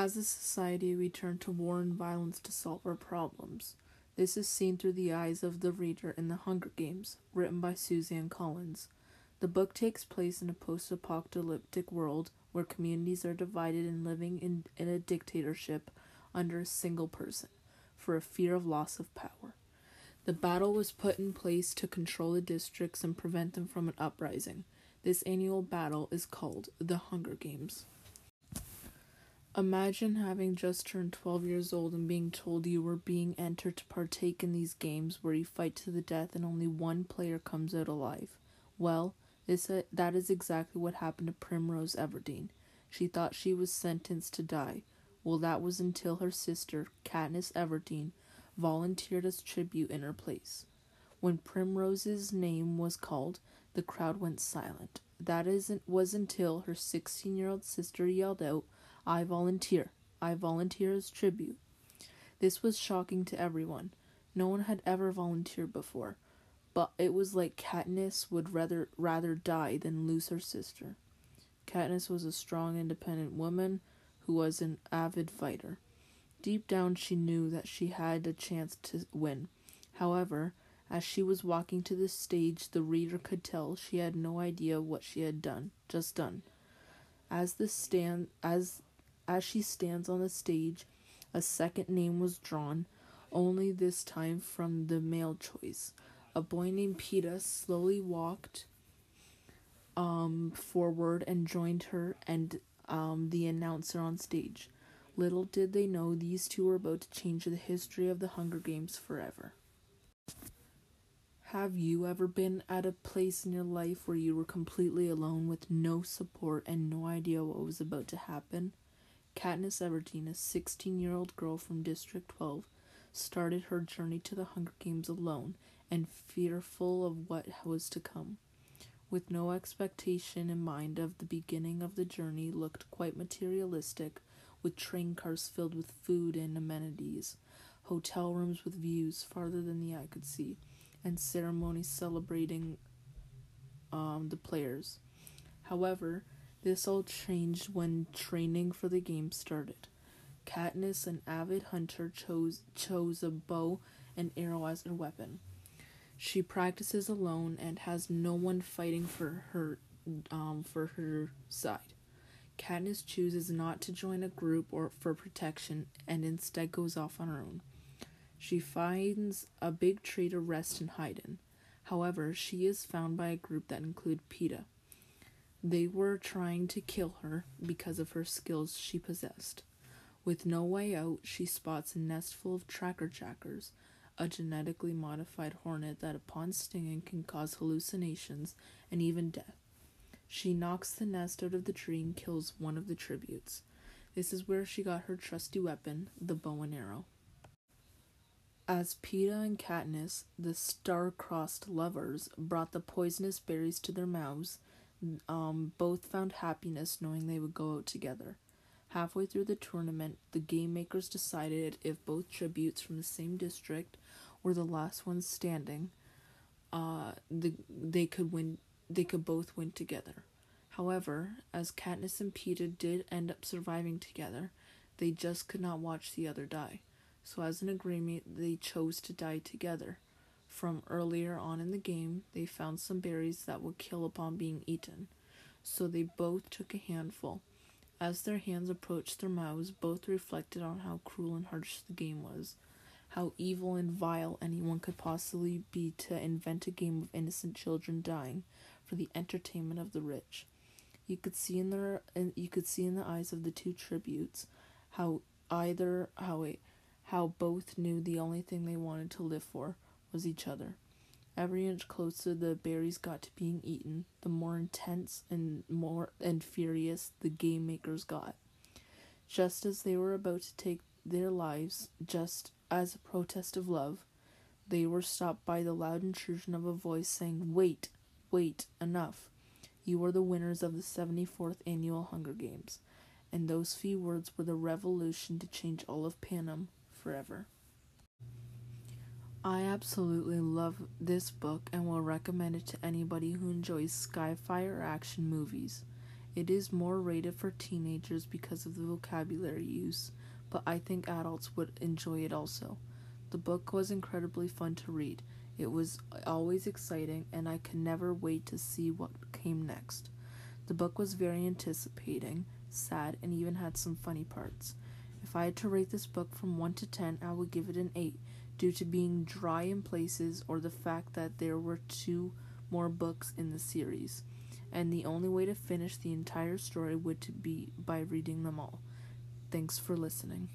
As a society, we turn to war and violence to solve our problems. This is seen through the eyes of the reader in The Hunger Games, written by Suzanne Collins. The book takes place in a post apocalyptic world where communities are divided and living in, in a dictatorship under a single person for a fear of loss of power. The battle was put in place to control the districts and prevent them from an uprising. This annual battle is called the Hunger Games. Imagine having just turned 12 years old and being told you were being entered to partake in these games where you fight to the death and only one player comes out alive. Well, this, uh, that is exactly what happened to Primrose Everdeen. She thought she was sentenced to die. Well, that was until her sister, Katniss Everdeen, volunteered as tribute in her place. When Primrose's name was called, the crowd went silent. That isn't, was until her 16 year old sister yelled out, I volunteer. I volunteer as tribute. This was shocking to everyone. No one had ever volunteered before, but it was like Katniss would rather rather die than lose her sister. Katniss was a strong, independent woman who was an avid fighter. Deep down, she knew that she had a chance to win. However, as she was walking to the stage, the reader could tell she had no idea what she had done, just done. As the stand as as she stands on the stage, a second name was drawn, only this time from the male choice. A boy named Peeta slowly walked um, forward and joined her and um, the announcer on stage. Little did they know these two were about to change the history of the Hunger Games forever. Have you ever been at a place in your life where you were completely alone with no support and no idea what was about to happen? Katniss Everdeen, a 16 year old girl from District 12, started her journey to the Hunger Games alone and fearful of what was to come. With no expectation in mind of the beginning of the journey looked quite materialistic, with train cars filled with food and amenities, hotel rooms with views farther than the eye could see, and ceremonies celebrating um, the players. However, this all changed when training for the game started. Katniss, an avid hunter, chose chose a bow and arrow as her weapon. She practices alone and has no one fighting for her um, for her side. Katniss chooses not to join a group or for protection and instead goes off on her own. She finds a big tree to rest and hide in. However, she is found by a group that include Peeta. They were trying to kill her because of her skills she possessed. With no way out, she spots a nest full of tracker jackers, a genetically modified hornet that, upon stinging, can cause hallucinations and even death. She knocks the nest out of the tree and kills one of the tributes. This is where she got her trusty weapon, the bow and arrow. As Peeta and Katniss, the star-crossed lovers, brought the poisonous berries to their mouths, um, both found happiness knowing they would go out together. Halfway through the tournament, the game makers decided if both tributes from the same district were the last ones standing, uh, the, they could win. They could both win together. However, as Katniss and Peeta did end up surviving together, they just could not watch the other die. So, as an agreement, they chose to die together. From earlier on in the game, they found some berries that would kill upon being eaten, so they both took a handful. As their hands approached their mouths, both reflected on how cruel and harsh the game was, how evil and vile anyone could possibly be to invent a game of innocent children dying for the entertainment of the rich. You could see in their you could see in the eyes of the two tributes how either how it, how both knew the only thing they wanted to live for was each other. Every inch closer the berries got to being eaten, the more intense and more and furious the game makers got. Just as they were about to take their lives, just as a protest of love, they were stopped by the loud intrusion of a voice saying, Wait, wait, enough. You are the winners of the 74th annual Hunger Games. And those few words were the revolution to change all of Panem forever. I absolutely love this book and will recommend it to anybody who enjoys or action movies. It is more rated for teenagers because of the vocabulary use, but I think adults would enjoy it also. The book was incredibly fun to read. It was always exciting, and I could never wait to see what came next. The book was very anticipating, sad, and even had some funny parts. If I had to rate this book from 1 to 10, I would give it an 8 due to being dry in places or the fact that there were two more books in the series, and the only way to finish the entire story would be by reading them all. Thanks for listening.